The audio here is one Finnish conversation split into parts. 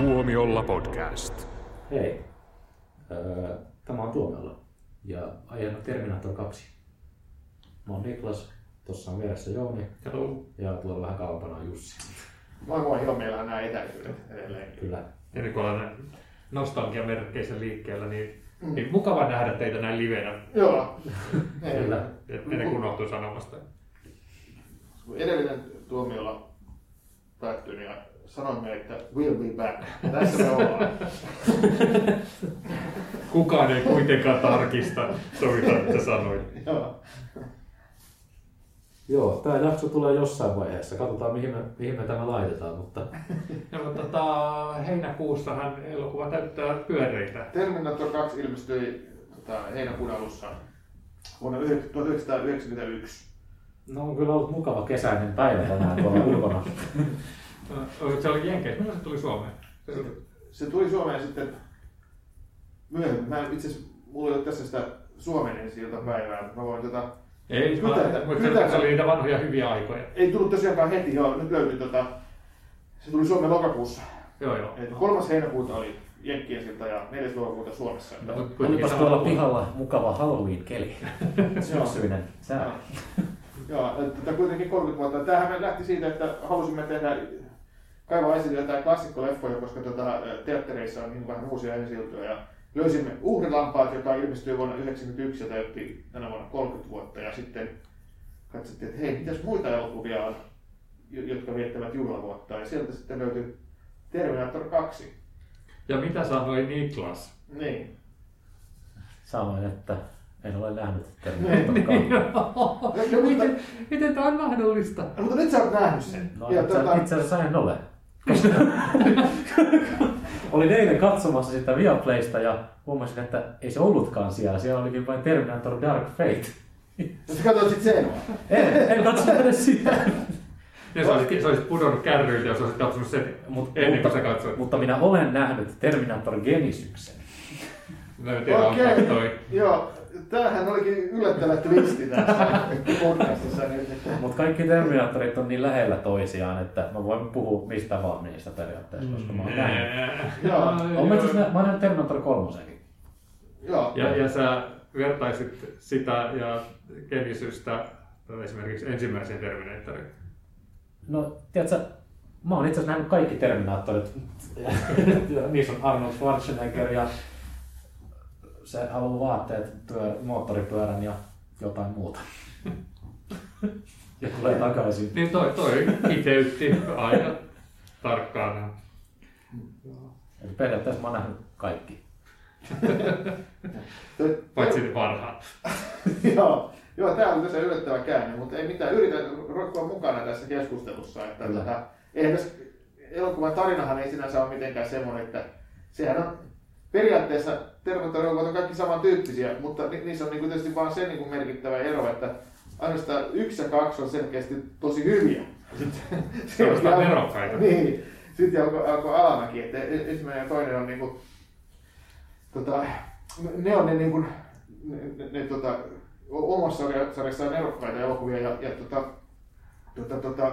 Tuomiolla podcast. Hei, öö, tämä on Tuomiolla ja aiheena Terminator 2. Mä oon Niklas, tuossa on vieressä Jouni Hello. ja tuolla vähän kauempana on Jussi. Moi moi, ilo meillä on nämä etäisyydet edelleen. Kyllä. Ja nyt kun ollaan nostalgiamerkkeissä liikkeellä, niin, mm. niin mukava nähdä teitä näin livenä, Joo. Kyllä. ennen kuin unohtuu sanomasta. Kun edellinen tuomiolla päättyi, niin sanoimme, että we'll be back. Tässä me ollaan. Kukaan ei kuitenkaan tarkista, sovita, että sanoit. Joo. Joo, tämä jakso tulee jossain vaiheessa. Katsotaan mihin me, mihin me tämä laitetaan, mutta No, mutta tota, heinäkuussahan elokuva täyttää pyöreitä. Terminator 2 ilmestyi tota, heinäkuun alussa vuonna 1991. no on kyllä ollut mukava kesäinen päivä tänään tuolla ulkona. Se oli Jenkeissä. Milloin se tuli Suomeen? Se tuli- Se tuli Suomeen sitten myöhemmin. Mä itse asiassa, mulla ei ole tässä sitä Suomen ensi päivää, mutta mä voin tota, Ei, mutta se, se oli niitä vanhoja hyviä aikoja. ei tullut tosiaankaan heti, joo, nyt löytyi tota, se tuli Suomen lokakuussa. Joo, joo. Et kolmas heinäkuuta oli Jenkkien silta ja neljäs lokakuuta Suomessa. No, Olipas tuolla pihalla mukava Halloween-keli. Syksyinen sää. Joo, että tätä kuitenkin 30 vuotta. Tämähän me lähti siitä, että halusimme tehdä kaivaa esille jotain klassikkoleffoja, koska tota, teattereissa on niin vähän uusia ensiltoja. Ja löysimme Uhrilampaat, joka ilmestyi vuonna 1991 ja täytti tänä vuonna 30 vuotta. Ja sitten katsottiin, että hei, mitäs muita elokuvia on, jo- jotka viettävät juhlavuotta. Ja sieltä sitten löytyi Terminator 2. Ja mitä sanoi Niklas? Niin. Sanoin, että en ole nähnyt Terminator 2. Ja, mutta, miten, miten tämä on mahdollista? mutta nyt sä oot nähnyt sen. No, ja, itse, tota, itse asiassa en ole. Olin eilen katsomassa sitä Viaplaysta ja huomasin, että ei se ollutkaan siellä. Siellä olikin vain Terminator Dark Fate. ja sä katsoit sit sen. En, en katso edes sitä. Ja sä olisit, sä olisit pudonnut kärryiltä, jos olisit katsonut sen Mut, ennen kuin mutta, sä katsoit. mutta minä olen nähnyt Terminator Genisyksen. No en tiedä, Okei, toi. joo. Tämähän olikin yllättävä twisti tässä podcastissa nyt. Mutta kaikki Terminatorit on niin lähellä toisiaan, että mä voin puhua mistä vaan niistä periaatteessa, koska mä oon nähnyt. Joo. Olen mä oon nähnyt Terminator 3 Joo. Ja, ja sä vertaisit sitä ja Genisystä esimerkiksi ensimmäiseen Terminatorin. No, tiedätkö, mä oon itse asiassa nähnyt kaikki Terminaattorit. Niissä on Arnold Schwarzenegger ja se haluaa vaatteet, pyör, moottoripyörän ja jotain muuta. ja tulee takaisin. Niin toi, toi kiteytti aina tarkkaan. Eli periaatteessa mä oon nähnyt kaikki. Paitsi ne vanhat. Joo. Joo, tämä oli tässä yllättävä käänne, mutta ei mitään. Yritän roikkua mukana tässä keskustelussa. Että Kyllä. tota, eihän tässä elokuvan tarinahan ei sinänsä ole mitenkään semmoinen, että sehän on periaatteessa Terminator on kaikki samantyyppisiä, mutta ni- niissä on niinku tietysti vaan se niinku merkittävä ero, että ainoastaan yksi ja kaksi on selkeästi tosi hyviä. Sitten Suorastaan alkoi- nerokkaita. Niin. Sitten alkoi, alkoi alamäki, että e- ensimmäinen ja toinen on niinku, tota, ne on ne, niinku, ne, ne, ne tota, omassa sarja- sarjassaan erokkaita elokuvia ja, ja tota, tota, tota,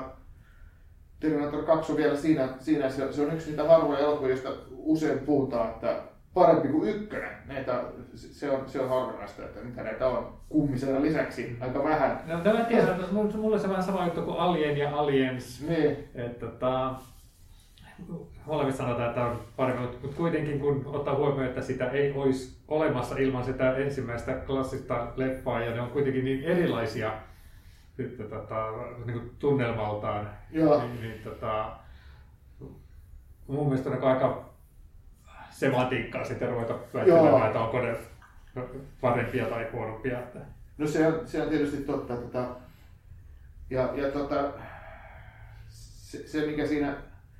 Terminator 2 on vielä siinä, siinä se, se on yksi niitä harvoja elokuvia, joista usein puhutaan, että parempi kuin ykkönen. Näitä, se, on, se on harvinaista, että mitä näitä on kummisena lisäksi aika vähän. No tämä tiedän, että mulle- se vähän sama juttu kuin Alien ja Aliens. Niin. Että tota, molemmat sanotaan, että on paremmin, mutta kuitenkin kun ottaa huomioon, että sitä ei olisi olemassa ilman sitä ensimmäistä klassista leffaa, ja ne on kuitenkin niin erilaisia sitten, tota, niin kuin tunnelmaltaan, Joo. niin, niin tota, mun mielestä on aika semantiikkaa sitten ruveta Joo. väittelemään, että onko ne parempia tai huonompia. Että. No se on, se on tietysti totta. Tota, ja ja tota, se, se, mikä siinä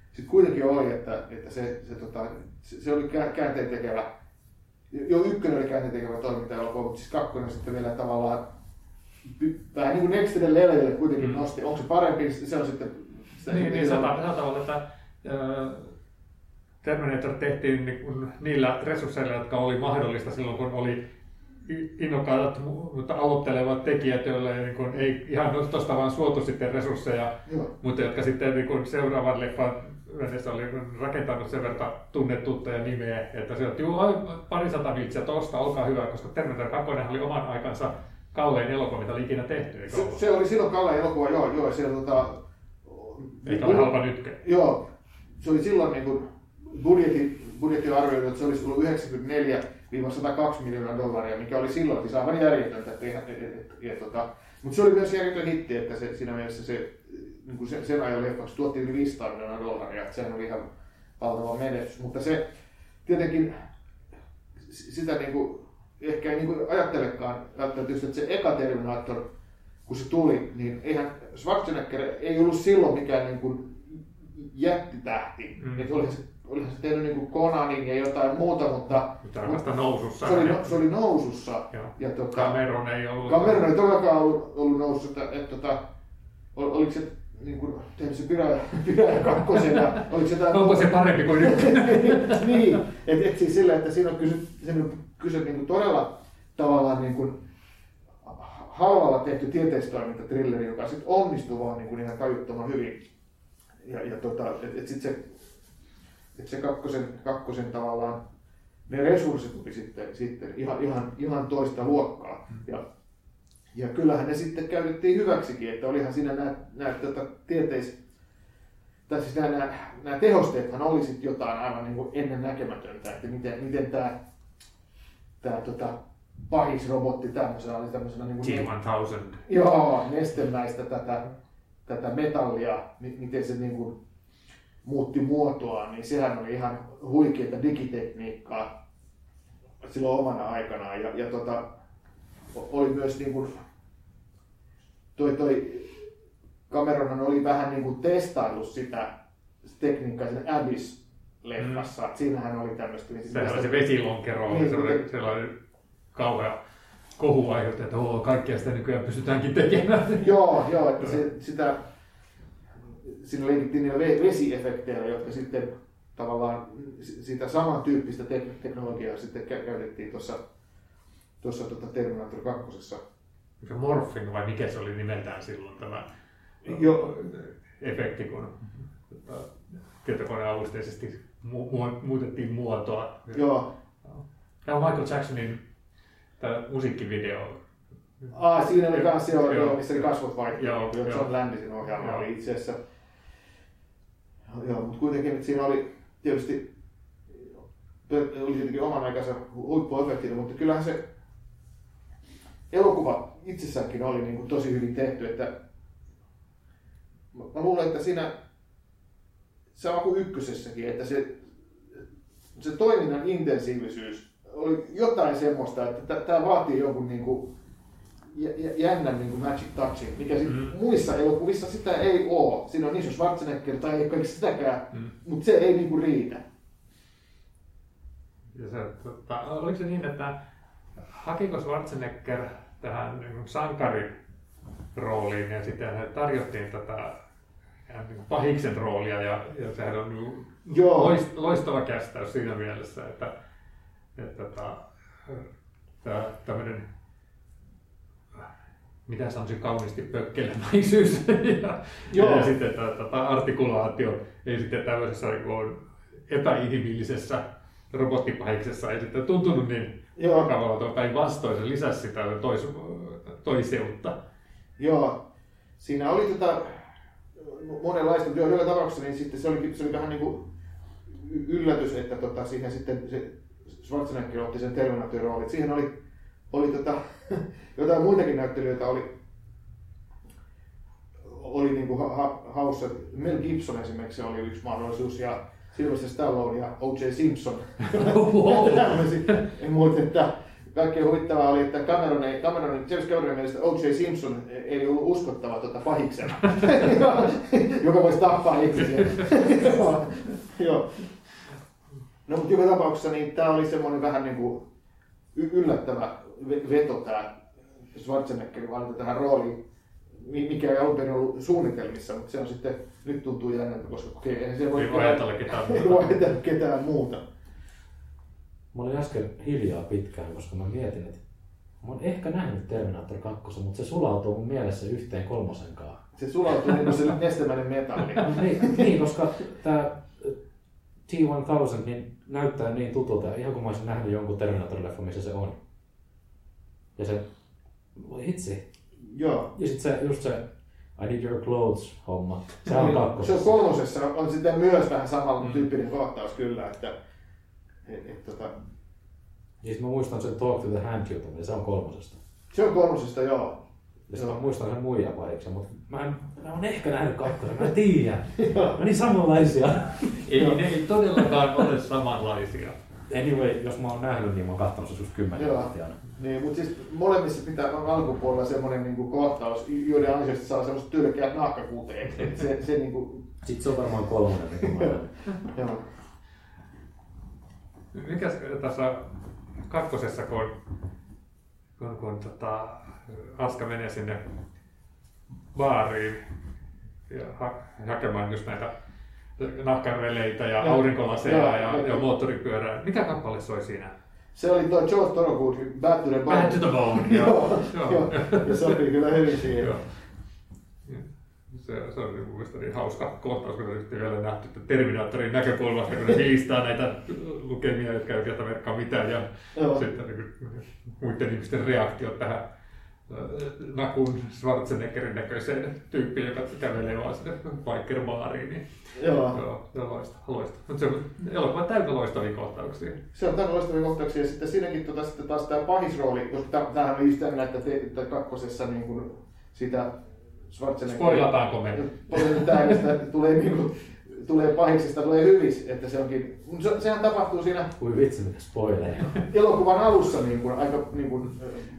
sitten kuitenkin oli, että, että se, se, tota, se, se oli kä- käänteen tekevä, jo ykkönen oli käänteen tekevä toiminta mutta siis kakkonen sitten vielä tavallaan vähän niin kuin nextille levelille kuitenkin Mm. nosti. Onko se parempi, se on sitten... sitä- Niin, niin se on- sata, sata että Terminator tehtiin niin kuin niillä resursseilla, jotka oli mahdollista silloin, kun oli innokkaat, mutta aloittelevat tekijät, joille niin kuin, ei ihan tuosta vaan suotu sitten resursseja, Joo. mutta jotka sitten niin kuin, seuraavan leffan mennessä oli rakentanut sen verran tunnettuutta ja nimeä, että se on juu, pari sata vitsiä tosta, olkaa hyvä, koska Terminator 2 oli oman aikansa kallein elokuva, mitä oli ikinä tehty, Se, se oli silloin Kalle elokuva, joo, joo, siellä tota... Eikä ole halpa nytkään. Joo, se oli silloin niin kuin budjetti oli arvioitu, että se olisi ollut 94-102 miljoonaa dollaria, mikä oli silloin siis aivan järjetöntä. Että, et, et, et, et, tota, mutta se oli myös järjetön hitti, että se, siinä mielessä se, niin kuin sen, sen ajan leffaksi tuotti yli 500 miljoonaa dollaria, että sehän oli ihan valtava menetys. Mutta se tietenkin sitä niin kuin, ehkä ei niin kuin ajattelekaan välttämättä että se eka Terminator, kun se tuli, niin eihän Schwarzenegger ei ollut silloin mikään niin kuin jättitähti. Mm. Että olihan, se, olihan se tehnyt niin Conanin ja jotain muuta, mutta on vasta nousussa. se oli, no- se oli nousussa. Joo. Ja tota, Cameron ei ollut. Cameron ei todellakaan ollut, ollut nousussa, että, että, että ol- oliko se niin kuin, tehnyt se Piräjä, Piräjä kakkosen ja oliko se jotain... Onko se parempi kuin nyt? niin, että et siis sillä, että siinä on kyse, siinä on kyse niin kuin todella tavallaan niin kuin halvalla tehty tieteistoimintatrilleri, joka sitten onnistuu vaan niin kuin ihan tajuttoman hyvin. Ja, ja tota, että et sit se, et se kakkosen, kakkosen tavallaan, ne resurssit oli sitten, sitten ihan, ihan, ihan toista luokkaa. Ja, ja kyllähän ne sitten käytettiin hyväksikin, että olihan siinä nämä, nämä tota, tieteis, tai siis nämä, nämä, nämä tehosteethan oli sitten jotain aivan niin kuin ennen näkemätöntä, että miten, miten tämä, tämä tota, pahisrobotti tämmöisenä oli tämmöisenä niin kuin T-1000. Joo, nestemäistä tätä, tätä metallia, mi- miten se niin kuin muutti muotoaan, niin sehän oli ihan huikeaa digitekniikkaa silloin omana aikanaan. Ja, ja tota, oli myös niin kuin, toi, toi Cameronhan oli vähän niin kuin testaillut sitä tekniikkaa sen Abyss-leffassa. Mm. Siinähän oli tämmöistä. niin Sehän oli se vesilonkero, Niin, niin, sellainen, sellainen kauhea kohu aiheutti, että oo, kaikkea sitä nykyään pystytäänkin tekemään. Joo, joo, että se, sitä, siinä leikittiin niillä ve- vesiefekteillä, jotka sitten tavallaan sitä samantyyppistä tek- teknologiaa sitten kä- käytettiin tuossa tuossa tuota Terminator 2. Se morphing vai mikä se oli nimeltään silloin tämä Joo. efekti, kun tota, tietokoneavusteisesti mu- mu- muutettiin muotoa. Joo. Tämä on Michael Jacksonin tämä musiikkivideo. Ah, siinä oli kans joo, Joo. missä oli kasvot vaihtuu. Joo, Joo, joo. John Landisin ohjaama Joo. oli itse asiassa. Joo, mutta kuitenkin että siinä oli tietysti oli tietenkin oman aikansa huippuefekti, mutta kyllähän se elokuva itsessäänkin oli niin kuin tosi hyvin tehty, että mä luulen, että siinä sama kuin ykkösessäkin, että se, se toiminnan intensiivisyys oli jotain semmoista, että tämä vaatii jonkun niin kuin jä- jä- jännän niin kuin magic touchin, mikä sit Mm. muissa elokuvissa sitä ei ole. Siinä on iso Schwarzenegger tai ei kaikki sitäkään, Mm. mutta se ei niin kuin riitä. Ja se, tota, oliko se niin, että hakiko Schwarzenegger tähän niin sankarin rooliin ja sitten tarjottiin tätä ihan niin pahiksen roolia ja, ja sehän on niin loist, loistava kästäys siinä mielessä, että, että tota, tämmöinen mitä sanoisin kauniisti pökkelemäisyys ja, Joo. ja sitten tämä artikulaatio ei sitten tämmöisessä niin kuin epäinhimillisessä robottipahiksessa ei sitten tuntunut niin Joo. vakavalta päinvastoin, se lisäsi sitä tois, toiseutta. Joo, siinä oli tota, monenlaista, mutta joo, joka tapauksessa niin sitten se oli, se oli vähän niin kuin yllätys, että tota, siihen sitten se Schwarzenegger otti sen Terminator roolin. Siihen oli, oli tota, jotain muitakin näyttelijöitä, oli, oli niin kuin ha, ha, haussa. Mel Gibson esimerkiksi oli yksi mahdollisuus ja Sylvester Stallone ja O.J. Simpson. Wow. Tämmöisiä. Mutta että kaikkein huvittavaa oli, että Cameron ei, Cameron, James Cameronin mielestä O.J. Simpson ei ollut uskottava tuota pahiksena, joka voisi tappaa ihmisiä. Joo. No mutta joka tapauksessa niin tämä oli semmoinen vähän niin kuin yllättävä ve- veto tämä Schwarzeneggerin valinta tähän rooliin, mi- mikä ei alun perin ollut suunnitelmissa, mutta se on sitten, nyt tuntuu jännältä, koska okei, ei se voi, Ei voi ajatella ketään ei muuta. voi ajatella ketään muuta. Mä olin äsken hiljaa pitkään, koska mä mietin, että Mä oon ehkä nähnyt Terminator 2, mutta se sulautuu mun mielessä yhteen kolmosen kanssa. Se sulautuu niin kuin se nestemäinen metalli. niin, niin, koska tämä T-1000 niin näyttää niin tutulta, ihan kun mä olisin nähnyt jonkun Terminator-leffa, missä se on. Ja se, voi hitsi. Joo. Ja sit se, just se I need your clothes homma. Se on Niin, Se kakkosessa. on kolmosessa, on sitten myös vähän samalla Mm. tyyppinen kohtaus kyllä, että et, et, tota, Ja sit mä muistan sen Talk to the Hand jutun, se on kolmosesta. se on kolmosesta joo. Ja sitten mä muistan sen muija pariksen, mutta mä, en, mä oon ehkä nähnyt kakkosen, mä en tiedä. Mä niin samanlaisia. Ei, ne ei todellakaan ole samanlaisia. Anyway, jos mä oon nähnyt, niin mä oon katsonut se just kymmenen vuotiaana. Niin, mutta siis molemmissa pitää olla alkupuolella semmoinen niinku kohtaus, joiden ansiosta saa semmoista tyrkeät nahkakuteet. Et se, se niinku, Sitten se on varmaan kolmonen, mikä mä oon nähnyt. joo. Mikäs tässä kakkosessa, kun, kun, kun tota, Aska menee sinne baariin ja ha, hakemaan just näitä nahkareleitä ja aurinkolaseja Joo, ja, joo. ja moottoripyörää. Mikä kappale soi siinä? Se oli tuo George Thorogoodin Bad to the Bone. Bad to the bone. Joo, Joo. joo. Ja sopii kyllä hyvin siihen. Joo. Se, se on mun mielestä niin hauska kohtaus, kun sitten vielä nähty että Terminaattorin näkökulmasta, kun ne hilistää näitä lukemia, jotka ei oikeastaan merkkaa mitään, ja Joo. sitten niin kuin, muiden ihmisten reaktiot tähän äh, Nakun Schwarzeneggerin näköiseen tyyppiin, joka kävelee vaan sinne biker-baariin. Niin, Joo. joo, se on loista, loista. Mutta se on elokuva täynnä loistavia kohtauksia. Se on tämän loistavia kohtauksia. Ja sitten siinäkin tota, sitten taas tämä pahisrooli, koska täm- tämähän oli just tämmöinen, että, te, kakkosessa niin kuin sitä Schwarzenegger... Spoilataanko me? Tämä, tulee, niin kuin, tulee pahiksesta, tulee hyvis, että se onkin... Se, sehän tapahtuu siinä Kui vitsi, mitä spoileja. elokuvan alussa niin kuin, aika niin kuin,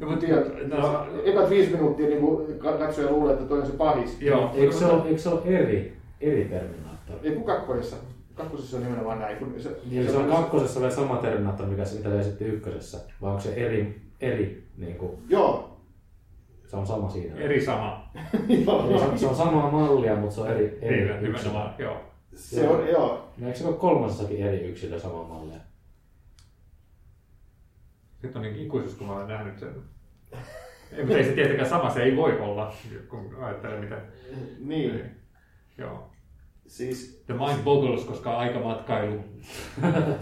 No, mut- tiedät, no- ekat viisi minuuttia niin kuin, ka- katsoja luulee, että toi on se pahis. Joo. Eikö se ole, eikö se ole eri, eri Terminaattori? Ei kun kakkosessa. Kakkosessa on nimenomaan näin. Kun se, Niin, se on kakkosessa vielä sama Terminaattori, mikä se mitä se esitti ykkösessä, vai onko se eri, eri niin kuin, Joo. se on sama siinä? Eri sama. joo. Eli se, se on samaa mallia, mutta se on eri, eri Niin, yksilö. nimenomaan, joo. Se on, joo. No, eikö se ole kolmasessakin eri yksilö samaa mallia? Nyt on niin ikuisuus, kun mä olen nähnyt sen. Ei, mutta ei se tietenkään sama, se ei voi olla, kun ajattelee miten. Niin. Joo. Siis, The mind boggles, koska aikamatkailu.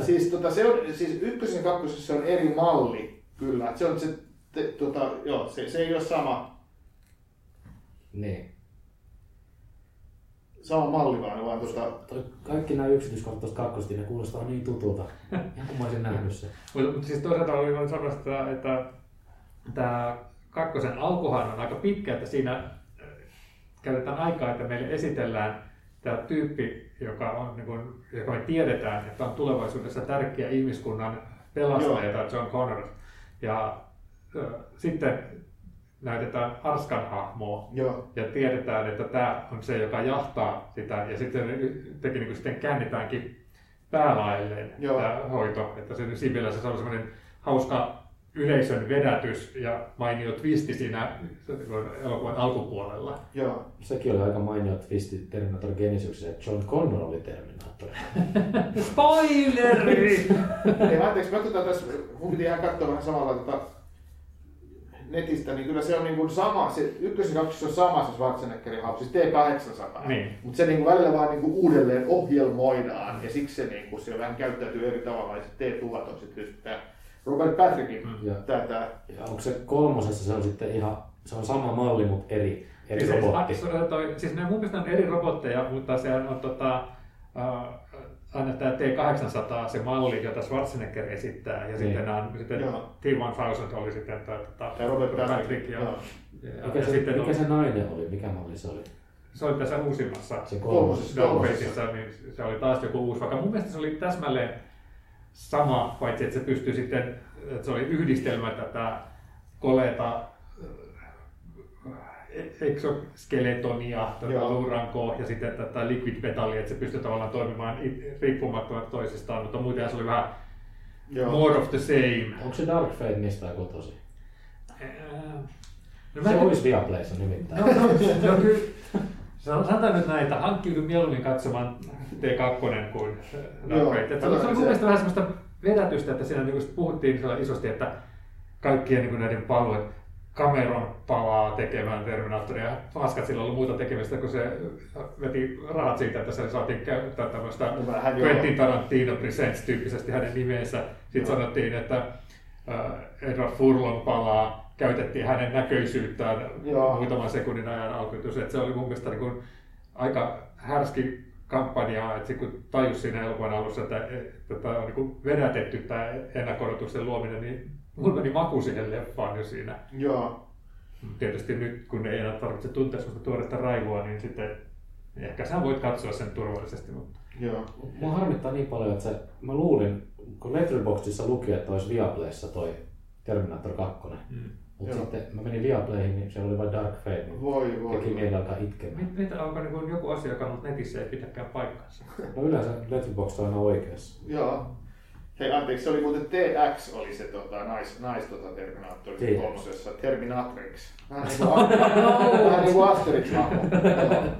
siis, tota, se on, siis ykkösen ja kakkosessa on eri malli, kyllä. Se on se, te, tota, joo, se, se ei ole sama, Niin. Sama malli, vaan, vaan Toi, kaikki nämä yksityiskohdat tuosta kakkosesta, ne kuulostaa niin tutulta. Ihan kun mä olisin nähnyt sen. Mutta mut siis toisaalta oli sitä, että tämä kakkosen alkuhan on aika pitkä, että siinä äh, käytetään aikaa, että meille esitellään tämä tyyppi, joka, on, niin kun, joka me tiedetään, että on tulevaisuudessa tärkeä ihmiskunnan pelastaja, John Connor. Ja äh, sitten näytetään Arskan hahmoa joo, ja tiedetään, että tämä on se, joka jahtaa sitä, ja sitten teki niin sitten käännetäänkin päälailleen Joo. tämä hoito, että se siinä mielessä se on semmoinen hauska yleisön vedätys ja mainio twisti siinä elokuvan alkupuolella. joo. Sekin oli aika mainio twisti Terminator Genesiuksessa, että John Connor oli Terminaattori. Spoileri! Ei, anteeksi, mä tota tässä, mun piti ihan katsoa vähän samalla tota, netistä, niin kyllä se on niin kuin sama, se ykkös ja kakkos on sama se Schwarzeneggerin hahmo, siis T800. Niin. Mutta se niin kuin välillä vaan niin kuin uudelleen ohjelmoidaan ja siksi se, niin kuin, se vähän käyttäytyy eri tavalla ja se T1000 on sitten just tämä Robert Patrickin Ja, tää, tää, ja onko se kolmosessa, se on sitten ihan, se on sama malli, mutta eri, eri Siis, robotti. toi, siis ne mun mielestä on eri robotteja, mutta se on tota, uh, aina tämä T800, se malli, jota Schwarzenegger esittää, ja Niin. sitten, on, sitten Joo. T-1000 oli sitten tämä, tämä, Tää Robert Patrick, ja, ja, Mikä, ja se, sitten mikä oli, se nainen oli? Mikä malli se oli? se oli tässä uusimmassa Se Kolmosessa. kolmos. Dollfaceissa, niin se oli taas joku uusi, vaikka mun mielestä se oli täsmälleen sama, paitsi että se pystyi sitten, että se oli yhdistelmä tätä koleta eksoskeletonia, tätä luurankoa ja sitten tätä liquid metallia, että se pystyy tavallaan toimimaan riippumattomasti toisistaan, mutta muuten se oli vähän Joo. more of the same. Onko se Dark Fate mistään kotosi? No, Se olisi Viaplayssa nimittäin. No, no, no kyllä. Sanotaan nyt näin, että hankkiudun mieluummin katsomaan T2 kuin Dark Fate. Se oli kyllä mun se- mielestä vähän semmoista vedätystä, että siinä niin puhuttiin siellä isosti, että kaikkien niin kuin näiden paluet, Cameron palaa tekemään Terminatoria. Paskat sillä oli muuta tekemistä, kun se veti rahat siitä, että se saatiin käyttää tämmöistä No. Quentin Tarantino Presents tyyppisesti hänen nimensä. Sitten Joo. sanottiin, että äh, Edward Furlong palaa, käytettiin hänen näköisyyttään Joo. muutaman sekunnin ajan alkutus. Se oli mun mielestä niin kuin aika härski kampanja, että kun tajus siinä elokuvan alussa, että, että tämä on niin kuin vedätetty tämä ennakko-odotusten luominen, niin mulla meni maku siihen leffaan jo siinä. Joo. Tietysti nyt, kun ei enää tarvitse tuntea sellaista tuoretta raivua, niin sitten ehkä sä voit katsoa sen turvallisesti. Mutta... Joo. Mua harmittaa niin paljon, että se, mä luulin, kun Letterboxdissa luki, että olisi Viaplayssa toi Terminator 2. Mm. Mutta sitten mä menin Viaplayhin, niin siellä oli vain Dark Fate, niin Voi voi. teki mieli alkaa itkemään. Niitä alkaa niin joku asia, joka netissä ei pitäkään paikkansa. No yleensä Letterboxd on aina oikeassa. Joo. Hei anteeksi, se oli muuten TX oli se tota, nais, nais tota, Terminaattori TX. kolmosessa. Terminatrix. Vähän niin kuin, vähän niin Asterix hahmo.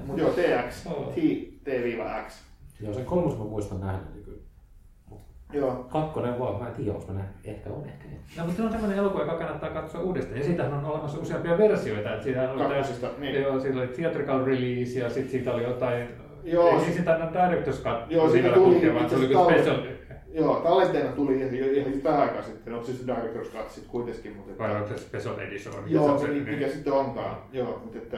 Mutta joo, TX. Joo. T, T-X. Joo, sen kolmosen mä muistan nähnyt kyllä. Joo. Kakkonen vaan, mä en tiedä, onko mä nähnyt. Ehkä on, ehkä ei. No, mutta se on sellainen elokuva, joka kannattaa katsoa uudestaan. Ja siitähän on olemassa useampia versioita. Että siitä oli Kakkosesta, niin. Joo, siitä oli theatrical release ja sitten siitä oli jotain... Joo, Ei se- sitä on director's cut. Joo, siitä vielä tuli vaan se oli special... Joo, tallenteena tuli ihan, ihan vähän aikaa sitten. No siis Director's Cut sitten kuitenkin. Mutta Vai että, onko se special edition? joo, se, se, se, mikä, mikä sitten onkaan. Joo, mutta että,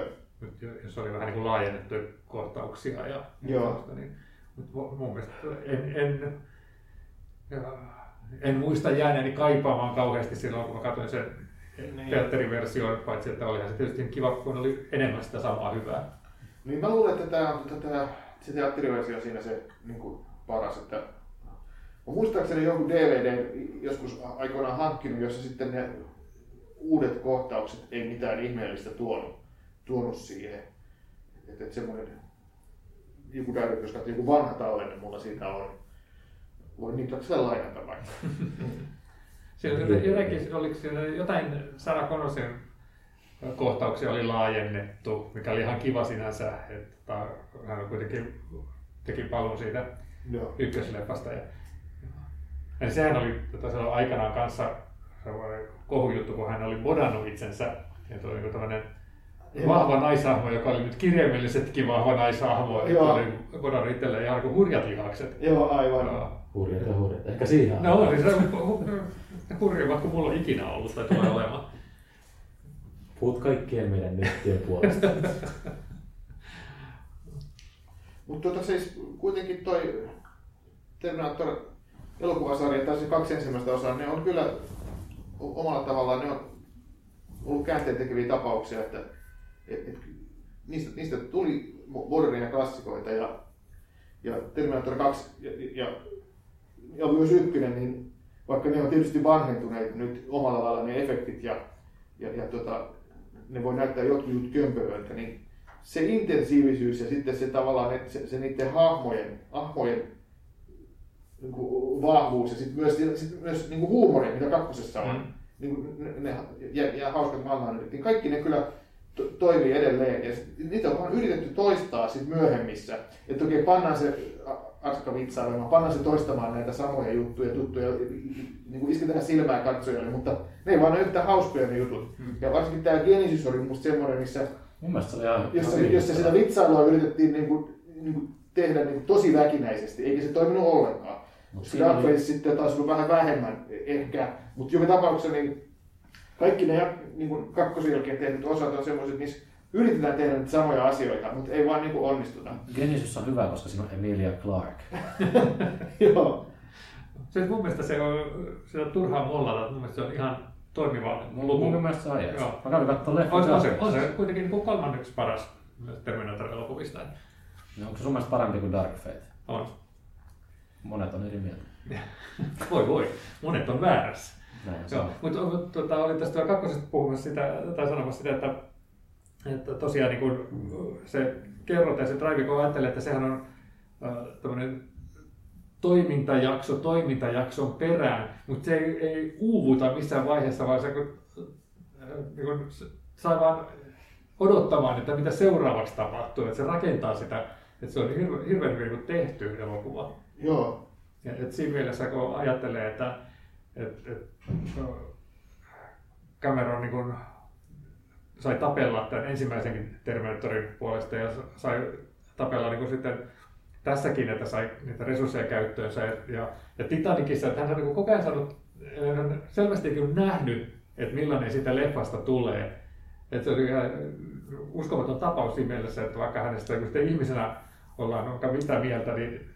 jos oli vähän niin kuin laajennettuja kohtauksia ja Joo. niin, mutta mu- mun mielestä en, en, en muista jääneeni kaipaamaan kauheasti silloin, kun mä katsoin sen Niin. teatteriversion, paitsi että olihan se tietysti kiva, kun oli enemmän sitä samaa hyvää. Niin mä luulen, että tämä on tätä, se teatteriversio on siinä se niin kuin paras, että mä muistaakseni jonkun DVD joskus aikoinaan hankkinut, jossa sitten ne uudet kohtaukset ei mitään ihmeellistä tuonut, tuonut siihen. Että et semmoinen joku Director's Cut, joku vanha tallenne mulla siitä on. Voin Niklakselle lainata vaikka. Siellä oli jotenkin, oliko siellä jotain Sarah Connorsin kohtauksia oli laajennettu, mikä oli ihan kiva sinänsä, että hän kuitenkin teki paluun siitä Joo. ykkösleffasta. Ja, ja sehän oli tota, se oli aikanaan kanssa kohujuttu, kun hän oli bodannut itsensä. Ja tuo oli niin tämmöinen vahva naishahmo, joka oli nyt kirjaimellisestikin vahva naishahmo. Että oli bodannut itselleen ihan kuin hurjat lihakset. Joo, aivan. Joo. Hurjat ja hurjat. Ehkä siihen No on, siis se on hurjimmat kuin mulla on ikinä ollut tai tulee olemaan. Puhut kaikkien meidän nettien puolesta. Mutta tota siis kuitenkin toi Terminator elokuvasarja tai se kaksi ensimmäistä osaa, ne on kyllä omalla tavallaan ne on ollut käänteen tekeviä tapauksia, että et, et, niistä, niistä tuli mo- moderneja klassikoita ja, ja Terminator 2 ja, ja, ja myös ykkönen, niin vaikka ne on tietysti vanhentuneet nyt omalla lailla ne efektit ja, ja, ja tota, ne voi näyttää jotkut jutut kömpelöiltä, niin se intensiivisyys ja sitten se tavallaan se, se niiden hahmojen, hahmojen niin kuin vahvuus ja sitten myös, sit myös niin kuin huumori, mitä kakkosessa on, Mm. niin kuin ne, ne ja, ja hauskat manlannyt, niin kaikki ne kyllä to, toimii edelleen. Ja sit, niitä on vaan yritetty toistaa sit myöhemmissä. Että okei, pannaan se Arska vitsailemaan, pannaan se toistamaan näitä samoja juttuja, tuttuja, niin kuin isketään silmää katsojalle, mutta ne ei vaan ole yhtä hauskoja ne jutut. Mm. Ja varsinkin tämä Genesis oli musta semmoinen, missä Mun mielestä se oli ihan... jossa, ihan jossa sitä vitsailua yritettiin niin kuin, niin kuin tehdä niin kuin tosi väkinäisesti, eikä se toiminut ollenkaan. Mut Se siinä Dark oli- sitten taas ollut vähän vähemmän ehkä, mutta joka tapauksessa niin kaikki ne jak- niin kuin kakkosen jälkeen tehdyt osat on semmoiset, niissä yritetään tehdä niitä samoja asioita, mutta ei vaan niin kuin onnistuta. Genesis on hyvä, koska siinä on Emilia Clarke. Joo. Se, mun mielestä se on, se on turhaa mollata, mun mielestä se on ihan toimiva luku. mun mielestä se on jees. Joo. Mä kävin katsomaan. On, on, se, on se kuitenkin niin kuin kolmanneksi paras Terminator-elokuvista. Niin Onko se sun mielestä parempi kuin Dark Fate? On. Monet on eri mieltä. Voi voi, monet on väärässä. Näin se Joo, on. mutta mut, tota, olin tästä kakkosesta puhumassa sitä, tai sanomassa sitä, että, että tosiaan niin kun se kerrot ja se drive, kun ajattelee, että sehän on äh, toimintajakso toimintajakson perään, mutta se ei, ei uuvuta missään vaiheessa, vaan se kun, äh, niin kun saa vaan odottamaan, että mitä seuraavaksi tapahtuu, että se rakentaa sitä, että se on hirveän, hyvin tehty elokuva. Joo. Ja, et siinä mielessä kun ajattelee, että et, et, Cameron niin kuin, sai tapella tämän ensimmäisenkin Terminatorin puolesta ja sai tapella niin kuin sitten tässäkin, että sai niitä resursseja käyttöönsä. Ja, ja Titanicissa, että hän on niin koko ajan saanut, on selvästi nähnyt, että millainen sitä leffasta tulee. Että se oli ihan uskomaton tapaus siinä mielessä, että vaikka hänestä kun ihmisenä ollaan onka mitä mieltä, niin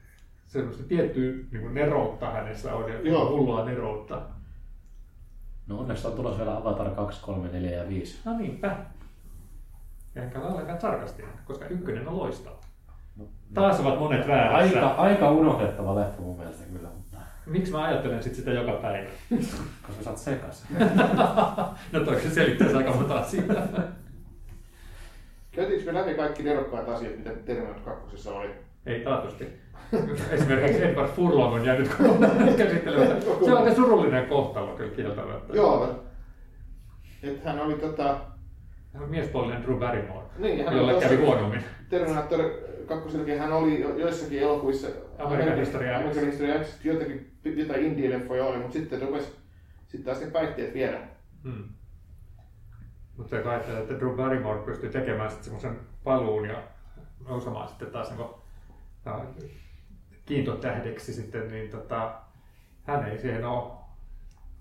semmoista tiettyä niin neroutta hänessä on ja Joo. hullua neroutta. No onneksi on tulossa vielä Avatar 2, 3, 4 ja 5. No niinpä. Enkä ole ollenkaan sarkastinen, koska ykkönen on loistava. No, Taas ovat monet väärässä. Aika, aika unohdettava leffa mun mielestä kyllä, mutta Miksi mä ajattelen sit sitä joka päivä? koska sä oot sekas. no toi se selittäisi aika monta asiaa. Käytiinkö me läpi kaikki nerokkaat asiat, mitä Terminator 2 oli? Ei taatusti. Esimerkiksi Edward Furlong on jäänyt kokonaan käsittelemättä. Se on aika surullinen kohtalo kyllä kieltämättä. Joo. Että hän oli tota... Hän on miespuolinen Drew Barrymore, Niin, hän jolle kävi huonommin. Terminator 2 hän oli jo- joissakin elokuvissa X. American History X, jotakin, jotain indie-leffoja oli, mutta sitten rupesi sitten taas ne päihteet viedä. Hmm. Mutta se ajattelee, että Drew Barrymore pystyy tekemään sitten semmoisen paluun ja nousemaan sitten taas niin kiintotähdeksi sitten, niin tota, hän ei siihen ole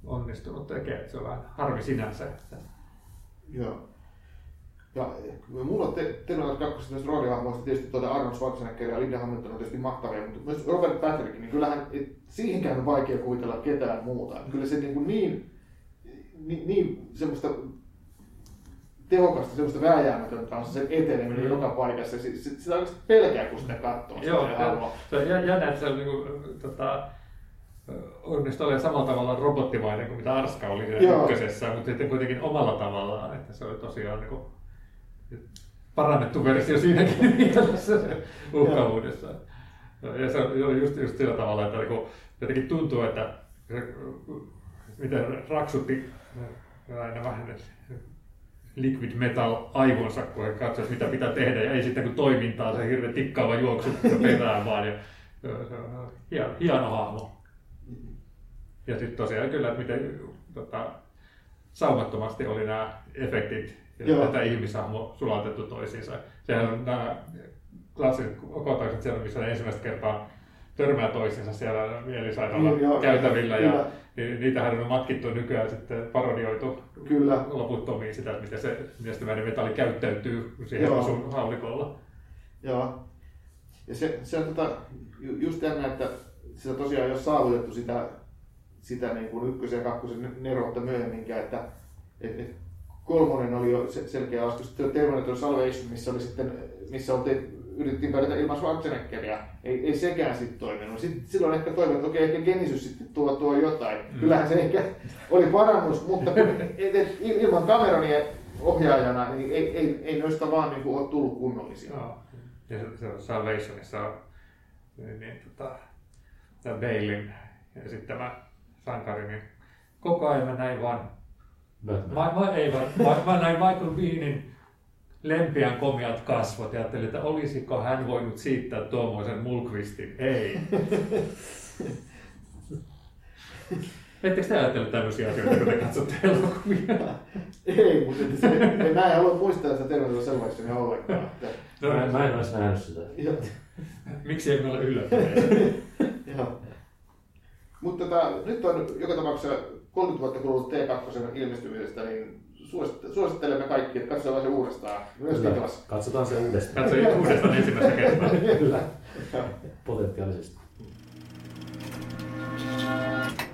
onnistunut tekemään. Se on vähän harmi sinänsä. Että Joo. Ja mulla te- Terminator 2 tästä roolihahmoista tietysti tuota Arnold Schwarzenegger ja Linda Hamilton on tietysti mahtavia, mutta myös Robert Patrick, niin kyllähän et, siihenkään on vaikea kuvitella ketään muuta. Kyllä se niin, kuin niin, niin, niin semmoista tehokasta, semmoista vääjäämätöntä on se sen eteneminen Mm. joka paikassa. Si- si- Sitä oikeasti pelkää, kun sitä katsoo. sitä Joo, hahmoa. se on jä- jännä, että se on niinku, tota, onnistui olemaan samalla tavalla robottimainen kuin mitä Arska oli siinä ykkösessä, mutta sitten kuitenkin omalla tavallaan, että se oli tosiaan niinku, parannettu versio siinäkin mielessä se uhkavuudessa. Ja se oli just, just sillä tavalla, että niinku, jotenkin tuntuu, että miten raksutti aina vähän liquid metal aivonsa, kun he katsoivat, mitä pitää tehdä, ja ei sitten kun toimintaa, se hirveän tikkaava juoksu perään vaan. Ja, hieno, hieno hahmo. Ja sitten tosiaan kyllä, että miten tota, saumattomasti oli nämä efektit ja Joo. tätä ihmishahmo sulatettu toisiinsa. Sehän on nämä klassiset kokotaukset siellä, missä ne ensimmäistä kertaa törmää toisiinsa siellä mielisairaala Niin, käytävillä. kyllä. Ja, niin niitähän on matkittu nykyään sitten parodioitu Kyllä. loputtomiin sitä, että miten se nestemäinen metalli käyttäytyy siihen Joo. osun haulikolla. Joo. Ja se, se on tota, ju- just jännä, että sitä tosiaan ei ole saavutettu sitä, sitä niin kuin ykkösen ja kakkosen neroutta myöhemminkään, että et, et kolmonen oli jo se, selkeä askel. Sitten Terminator Salvation, missä oli sitten, missä oltiin, yritettiin pärjätä ilman Schwarzeneggeria. Ei, ei sekään sitten toiminut. Sitten, silloin ehkä toivon, että okei, ehkä Genesis sitten tuo, tuo jotain. Mm. Kyllähän se ehkä oli parannus, mutta et, et, il- ilman Cameronia ohjaajana, niin ei, ei, ei noista vaan niin kuin, ole tullut kunnollisia. Joo. Ja se, se on Salvationissa on niin, niin, tota, tämä Balein esittämä sankari, niin koko ajan mä näin vaan, Batman. mä, mä, ei vaan, mä, mä näin Michael Beanin lempiän komiat kasvot ja ajattelin, että olisiko hän voinut siittää tuommoisen mulkvistin. Ei. Ettekö te ajattele tämmöisiä asioita, kun te katsotte elokuvia? Ei, mutta se, en- mä en halua muistaa sitä Terminator Salvationia ollenkaan. Että, Mä, en- mä en olisi nähnyt sitä. Miksi emme ole yllättyneitä? joo. Mutta tota, nyt on joka tapauksessa 30 vuotta kulunut T2 ilmestymisestä, niin suosittelemme kaikki, että katsotaan se uudestaan. Myös Kyllä. Niklas. Katsotaan se uudestaan. Katsotaan uudestaan ensimmäistä kertaa. Kyllä. Potentiaalisesti. Thank you.